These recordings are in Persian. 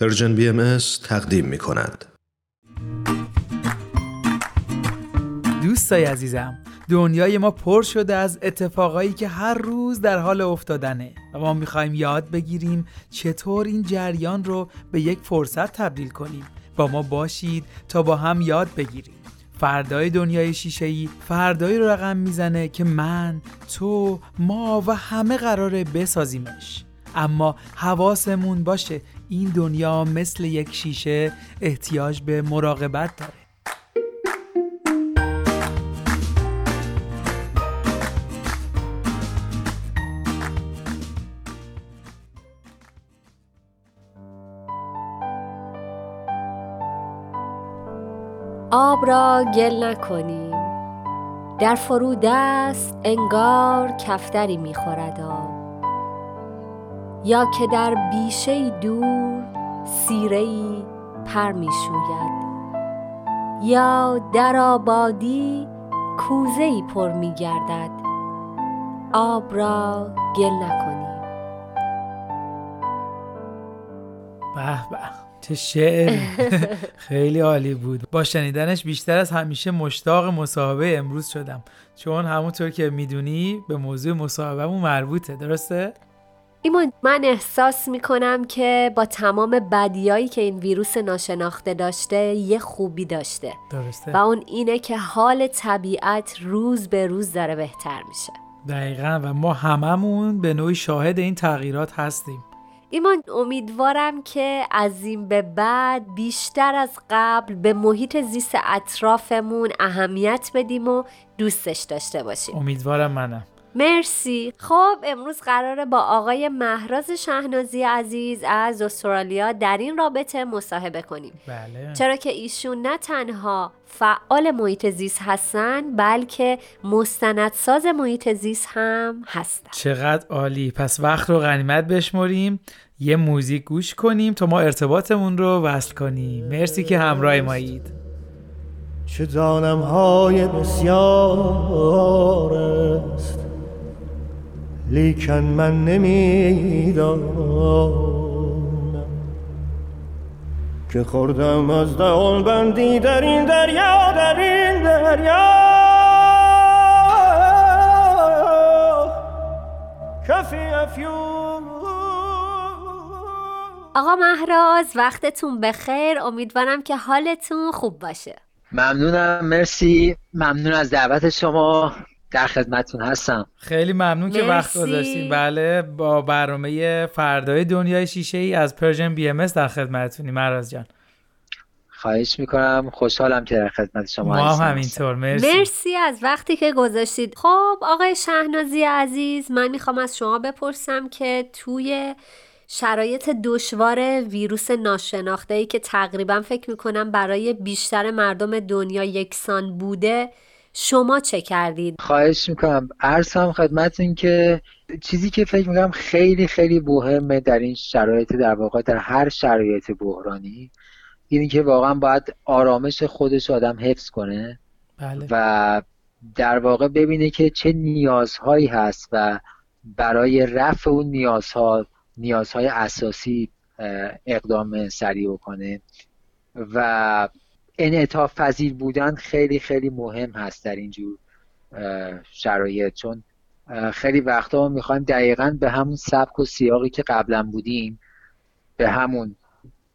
Persian BM تقدیم می کند. دوستای عزیزم دنیای ما پر شده از اتفاقایی که هر روز در حال افتادنه و ما می‌خوایم یاد بگیریم چطور این جریان رو به یک فرصت تبدیل کنیم. با ما باشید تا با هم یاد بگیریم. فردای دنیای شیشه‌ای فردایی رو رقم می‌زنه که من، تو، ما و همه قراره بسازیمش. اما حواسمون باشه این دنیا مثل یک شیشه احتیاج به مراقبت داره. آب را گل نکنیم. در فرودست انگار کفتری می‌خورد آب. یا که در بیشه دور سیره پر می‌شوید. یا در آبادی کوزه ای پر میگردد. آب را گل نکنیم. به به چه شعر. خیلی عالی بود. با شنیدنش بیشتر از همیشه مشتاق مصاحبه امروز شدم. چون همونطور که می‌دونی به موضوع مصاحبهمون مربوطه درسته؟ ایمان من احساس می‌کنم که با تمام بدیایی که این ویروس ناشناخته داشته یه خوبی داشته. درسته. و اون اینه که حال طبیعت روز به روز داره بهتر میشه. دقیقا. و ما هممون به نوعی شاهد این تغییرات هستیم. ایمان امیدوارم که از این به بعد بیشتر از قبل به محیط زیست اطرافمون اهمیت بدیم و دوستش داشته باشیم. امیدوارم منم. مرسی. خب امروز قراره با آقای مهراز شهنازی عزیز از استرالیا در این رابطه مصاحبه کنیم. بله. چرا که ایشون نه تنها فعال محیط زیست هستن بلکه مستندساز محیط زیست هم هستن. چقدر عالی. پس وقت رو غنیمت بشمریم. یه موزیک گوش کنیم تا ما ارتباطمون رو وصل کنیم. مرسی که همراه مایید. چه دانم های بسیار است. لیکن من نمی‌دانم که خوردم از دهان بندی در این دریا در این دریا. کفی افیون. آقا مهراز وقتتون بخیر. امیدوارم که حالتون خوب باشه. ممنونم مرسی. ممنون از دعوت شما. در خدمتتون هستم. خیلی ممنون که وقت مرسی. گذاشتیم بله با برنامه فردای دنیای شیشه ای از Persian BM در خدمتتونیم مهراز جان. خواهش می‌کنم. خوشحالم که در خدمت شما ما هستم. هم همینطور. مرسی. مرسی از وقتی که گذاشتید. خب آقای شهنازی عزیز من می‌خوام از شما بپرسم که توی شرایط دشوار ویروس ناشناخته ای که تقریبا فکر می‌کنم برای بیشتر مردم دنیا یکسان بوده شما چه کردید؟ خواهش می‌کنم عرض هم خدمتتون که چیزی که فکر می‌کنم خیلی خیلی مهمه در این شرایط در واقع در هر شرایط بحرانی اینی که واقعا باید آرامش خودش آدم حفظ کنه بله. و در واقع ببینه که چه نیازهایی هست و برای رفع اون نیازها نیازهای اساسی اقدام سریع بکنه و انعطاف پذیر بودن خیلی خیلی مهم هست در اینجور شرایط. چون خیلی وقتا ما می‌خوایم دقیقا به همون سبک و سیاقی که قبلا بودیم به همون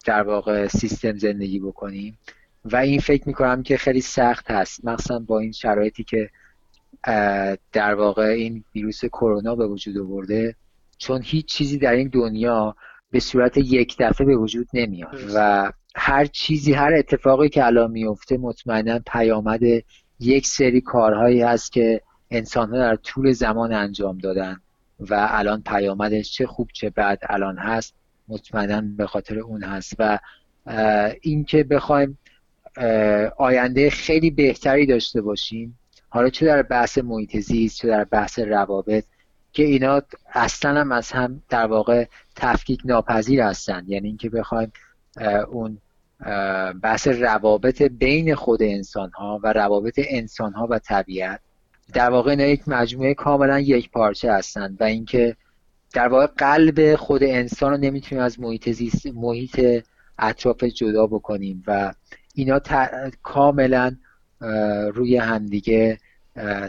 در واقع سیستم زندگی بکنیم. و این فکر می‌کنم که خیلی سخت هست. مخصوصا با این شرایطی که در واقع این ویروس کرونا به وجود آورده چون هیچ چیزی در این دنیا به صورت یک دفعه به وجود نمیاد. و هر چیزی هر اتفاقی که الان میفته مطمئنا پیامد یک سری کارهایی هست که انسان ها در طول زمان انجام دادن و الان پیامدش چه خوب چه بد الان هست مطمئنا به خاطر اون هست. و اینکه بخوایم آینده خیلی بهتری داشته باشیم حالا چه در بحث محیط زیست چه در بحث روابط که اینا اصلا هم از هم در واقع تفکیک ناپذیر هستن. یعنی اینکه بخوایم اون بحث روابط بین خود انسان ها و روابط انسان ها و طبیعت. در واقع اینا یک مجموعه کاملا یک پارچه هستن و اینکه در واقع قلب خود انسان رو نمی‌تونیم از محیط زیست محیط اطراف جدا بکنیم و اینا کاملا روی همدیگه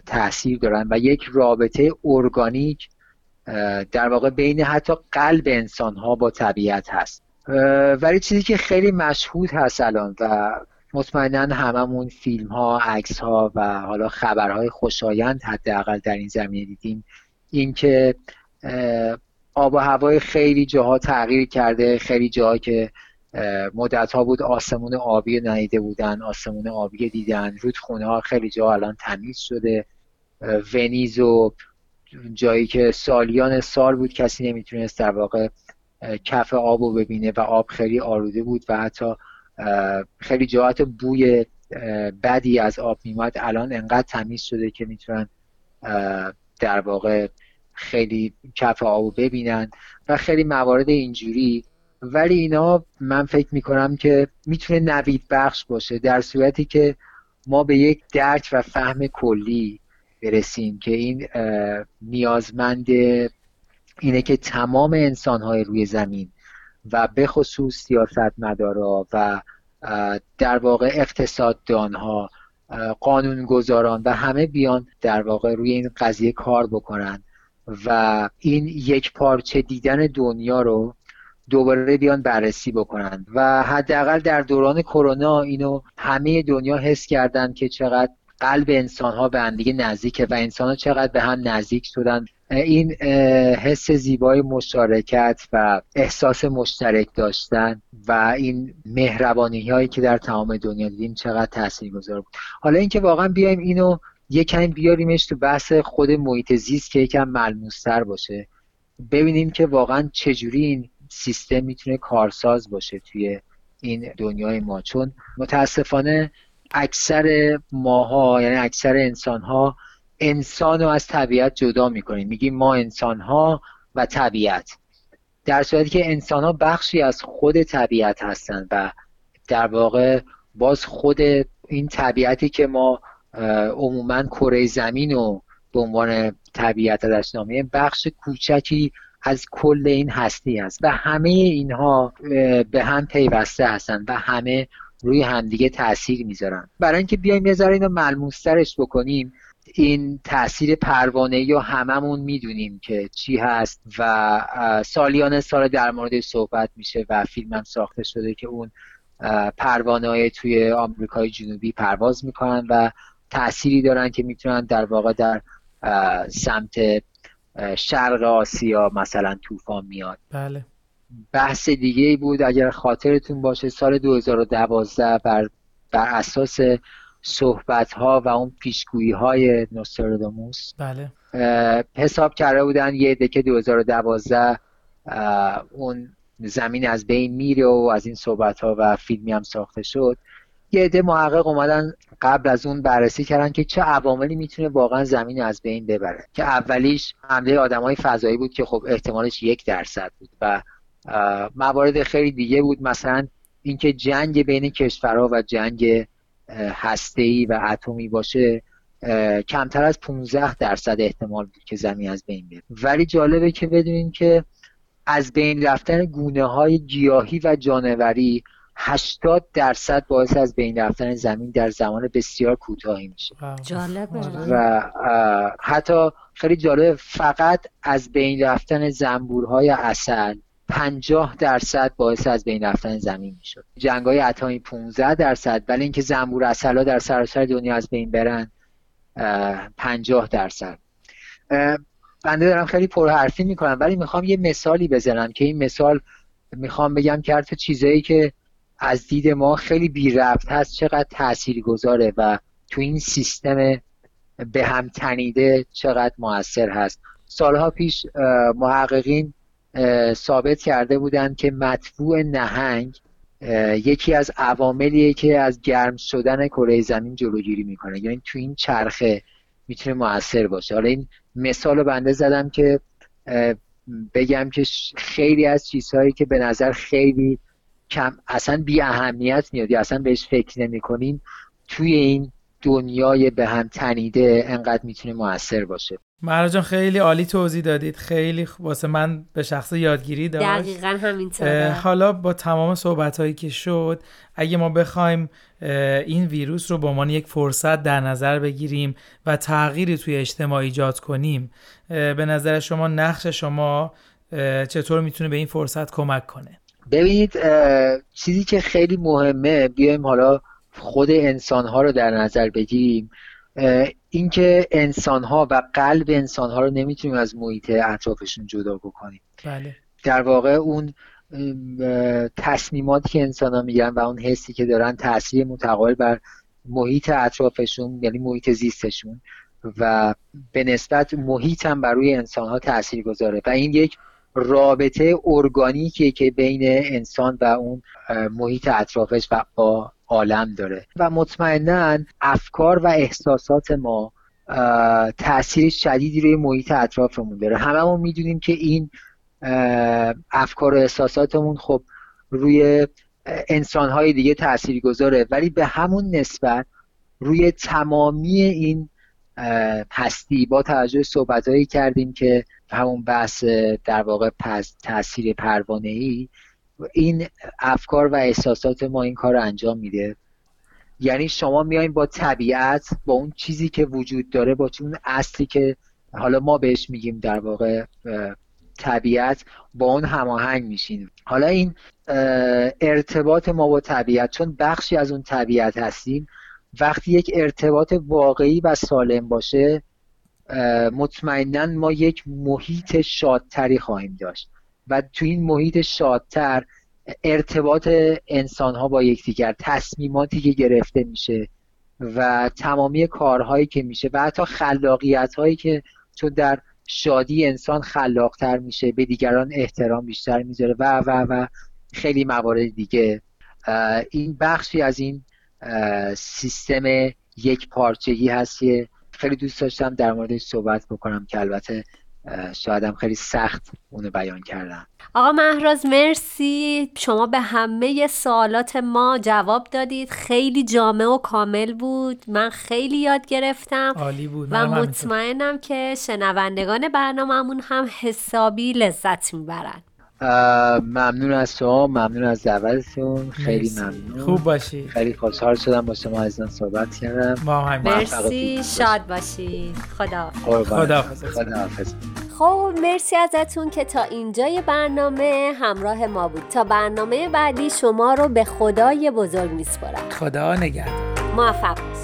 تاثیر دارن و یک رابطه ارگانیک در واقع بین حتی قلب انسان ها با طبیعت هست. ولی چیزی که خیلی مشهود هست الان و مطمئنا هممون فیلم ها عکس ها و حالا خبرهای خوشایند حداقل در این زمینه دیدیم. اینکه آب و هوای خیلی جاها تغییر کرده خیلی جاها که مدت ها بود آسمون آبی ندیده بودن آسمون آبی دیدن رودخونه ها خیلی جا الان تمیز شده. ونیز و جایی که سالیان سال بود کسی نمی‌تونست در واقع کف آب رو ببینه و آب خیلی آلوده بود و حتی خیلی جاهات بوی بدی از آب میمد الان انقدر تمیز شده که می‌تونن در واقع خیلی کف آب رو ببینن و خیلی موارد اینجوری. ولی اینا من فکر می‌کنم که می‌تونه نوید بخش باشه در صورتی که ما به یک درک و فهم کلی برسیم که این نیازمند اینه که تمام انسانهای روی زمین و به خصوص سیاست مدارا و در واقع اقتصاددانها قانونگذاران و همه بیان در واقع روی این قضیه کار بکنن و این یک پارچه دیدن دنیا رو دوباره بیان بررسی بکنن و حداقل در دوران کرونا اینو همه دنیا حس کردن که چقدر قلب انسان ها به هم دیگه نزدیکه و انسان ها چقدر به هم نزدیک شدن. این حس زیبای مشارکت و احساس مشترک داشتن و این مهربانی هایی که در تمام دنیا دیدیم چقدر تاثیرگذار بود. حالا اینکه واقعا بیایم اینو یکم بیاریمش تو بحث خود محیط زیست که یکم ملموستر باشه. ببینیم که واقعا چجوری این سیستم می‌تونه کارساز باشه توی این دنیای ما. چون متاسفانه اکثر ماها یعنی اکثر انسان ها انسان رو از طبیعت جدا می‌کنیم. میگیم ما انسان ها و طبیعت. در صورتی که انسان ها بخشی از خود طبیعت هستند و در واقع باز خود این طبیعتی که ما عموما کره زمین رو به عنوان طبیعت ازش بخش کوچکی از کل این هستی است و همه اینها به هم پیوسته هستند و همه روی همدیگه تاثیر می‌ذارن. برای اینکه بیایم یه ذره اینو ملموسترش بکنیم این تاثیر پروانه یا هممون می‌دونیم که چی هست و سالیان سال در مورد صحبت میشه و فیلم هم ساخته شده که اون پروانه های توی آمریکای جنوبی پرواز می‌کنن و تأثیری دارن که می‌تونن در واقع در سمت شرق آسیا مثلا طوفان میاد. بله. بحث دیگه ای بود اگر خاطرتون باشه سال 2012 بر, بر اساس صحبت ها و اون پیشگویی های نوستراداموس. بله. حساب کرده بودن یه دکه 2012 اون زمین از بین میره و از این صحبت ها و فیلمی هم ساخته شد. یه عده محقق اومدن قبل از اون بررسی کردن که چه عواملی می‌تونه واقعا زمین از بین ببره. که اولیش حمله آدمای فضایی بود که خب احتمالش یک درصد بود و موارد خیلی دیگه بود. مثلا اینکه جنگ بین کشورها و جنگ هسته‌ای و اتمی باشه کمتر از 15 درصد احتمال بود که زمین از بین بره ولی جالبه که بدونین که از بین رفتن گونه های گیاهی و جانوری 80 درصد باعث از بین رفتن زمین در زمان بسیار کوتاهی میشه. جالبه. و حتی خیلی جالب فقط از بین رفتن زنبورهای اصل 50 درصد باعث از بین رفتن زمین می‌شد. جنگ های اتمی 15 درصد ولی اینکه زنبور اصلا در سراسر دنیا از بین برن 50 درصد. بنده دارم خیلی پرحرفی می‌کنم ولی می‌خوام یه مثالی بزنم که این مثال می‌خوام بگم که حرف چیزایی که از دید ما خیلی بی رفت هست چقدر تأثیر گذاره و تو این سیستم به هم تنیده چقدر موثر هست. سالها پیش محققین ثابت کرده بودند که مطبوع نهنگ یکی از عواملیه که از گرم شدن کره زمین جلوگیری می‌کنه. یعنی تو این چرخه می‌تونه موثر باشه. حالا این مثال رو بنده زدم که بگم که خیلی از چیزهایی که به نظر خیلی کم اصلا بی اهمیت میاد یا اصلا بهش فکر نمی توی این دنیای به هم تنیده انقدر می‌تونه موثر باشه. مهرا جان خیلی عالی توضیح دادید. خیلی واسه من به شخص یادگیری داشت. دقیقا همینطوره. حالا با تمام صحبت هایی که شد اگه ما بخوایم این ویروس رو به عنوان یک فرصت در نظر بگیریم و تغییری توی اجتماع ایجاد کنیم به نظر شما نقش شما چطور می‌تونه به این فرصت کمک کنه؟ ببینید چیزی که خیلی مهمه بیایم حالا خود انسان ها رو در نظر بگیریم. اینکه انسان ها و قلب انسان ها رو نمی‌تونیم از محیط اطرافشون جدا بکنیم. بله. در واقع اون تصمیماتی که انسان ها میگن و اون حسی که دارن تاثیر متقابل بر محیط اطرافشون یعنی محیط زیستشون و به نسبت محیط هم بر روی انسان ها تاثیر گذاره و این یک رابطه ارگانیکیه که بین انسان و اون محیط اطرافش و با عالم داره. و مطمئنا افکار و احساسات ما تاثیر شدیدی روی محیط اطرافمون داره. هممون می‌دونیم که این افکار و احساساتمون خب روی انسانهای دیگه تاثیر گذاره ولی به همون نسبت روی تمامی این هستی با توجه صحبت کردیم که همون بحث در واقع تاثیر پروانه ای این افکار و احساسات ما این کار رو انجام میده. یعنی شما میایین با طبیعت با اون چیزی که وجود داره با اون اصلی که حالا ما بهش میگیم در واقع طبیعت با اون هماهنگ میشین. حالا این ارتباط ما با طبیعت چون بخشی از اون طبیعت هستیم وقتی یک ارتباط واقعی و سالم باشه مطمئنا ما یک محیط شادتری خواهیم داشت. و تو این محیط شادتر ارتباط انسان ها با یکدیگر تصمیماتی که گرفته میشه و تمامی کارهایی که میشه و حتی خلاقیت هایی که چون در شادی انسان خلاقتر میشه به دیگران احترام بیشتر می‌ذاره و و و خیلی موارد دیگه. این بخشی از این سیستم یک پارچگی هست که خیلی دوست داشتم در موردش صحبت بکنم که البته شایدم خیلی سخت اونو بیان کردم. آقا مهراز مرسی. شما به همه سوالات ما جواب دادید. خیلی جامع و کامل بود. من خیلی یاد گرفتم عالی بود. و مطمئنم که شنوندگان برنامهمون هم حسابی لذت می‌برن. ممنون از شما ممنون از دعوتتون. خیلی ممنون. خوب باشی. خیلی خوشحال شدم با شما از این صحبت کردم. ما هم مرسی شاد باشی. خدا خدا خدا خب مرسی ازتون که تا اینجای برنامه همراه ما بود. تا برنامه بعدی شما رو به خدای بزرگ میسپرم خدا نگهدار. موفق باشید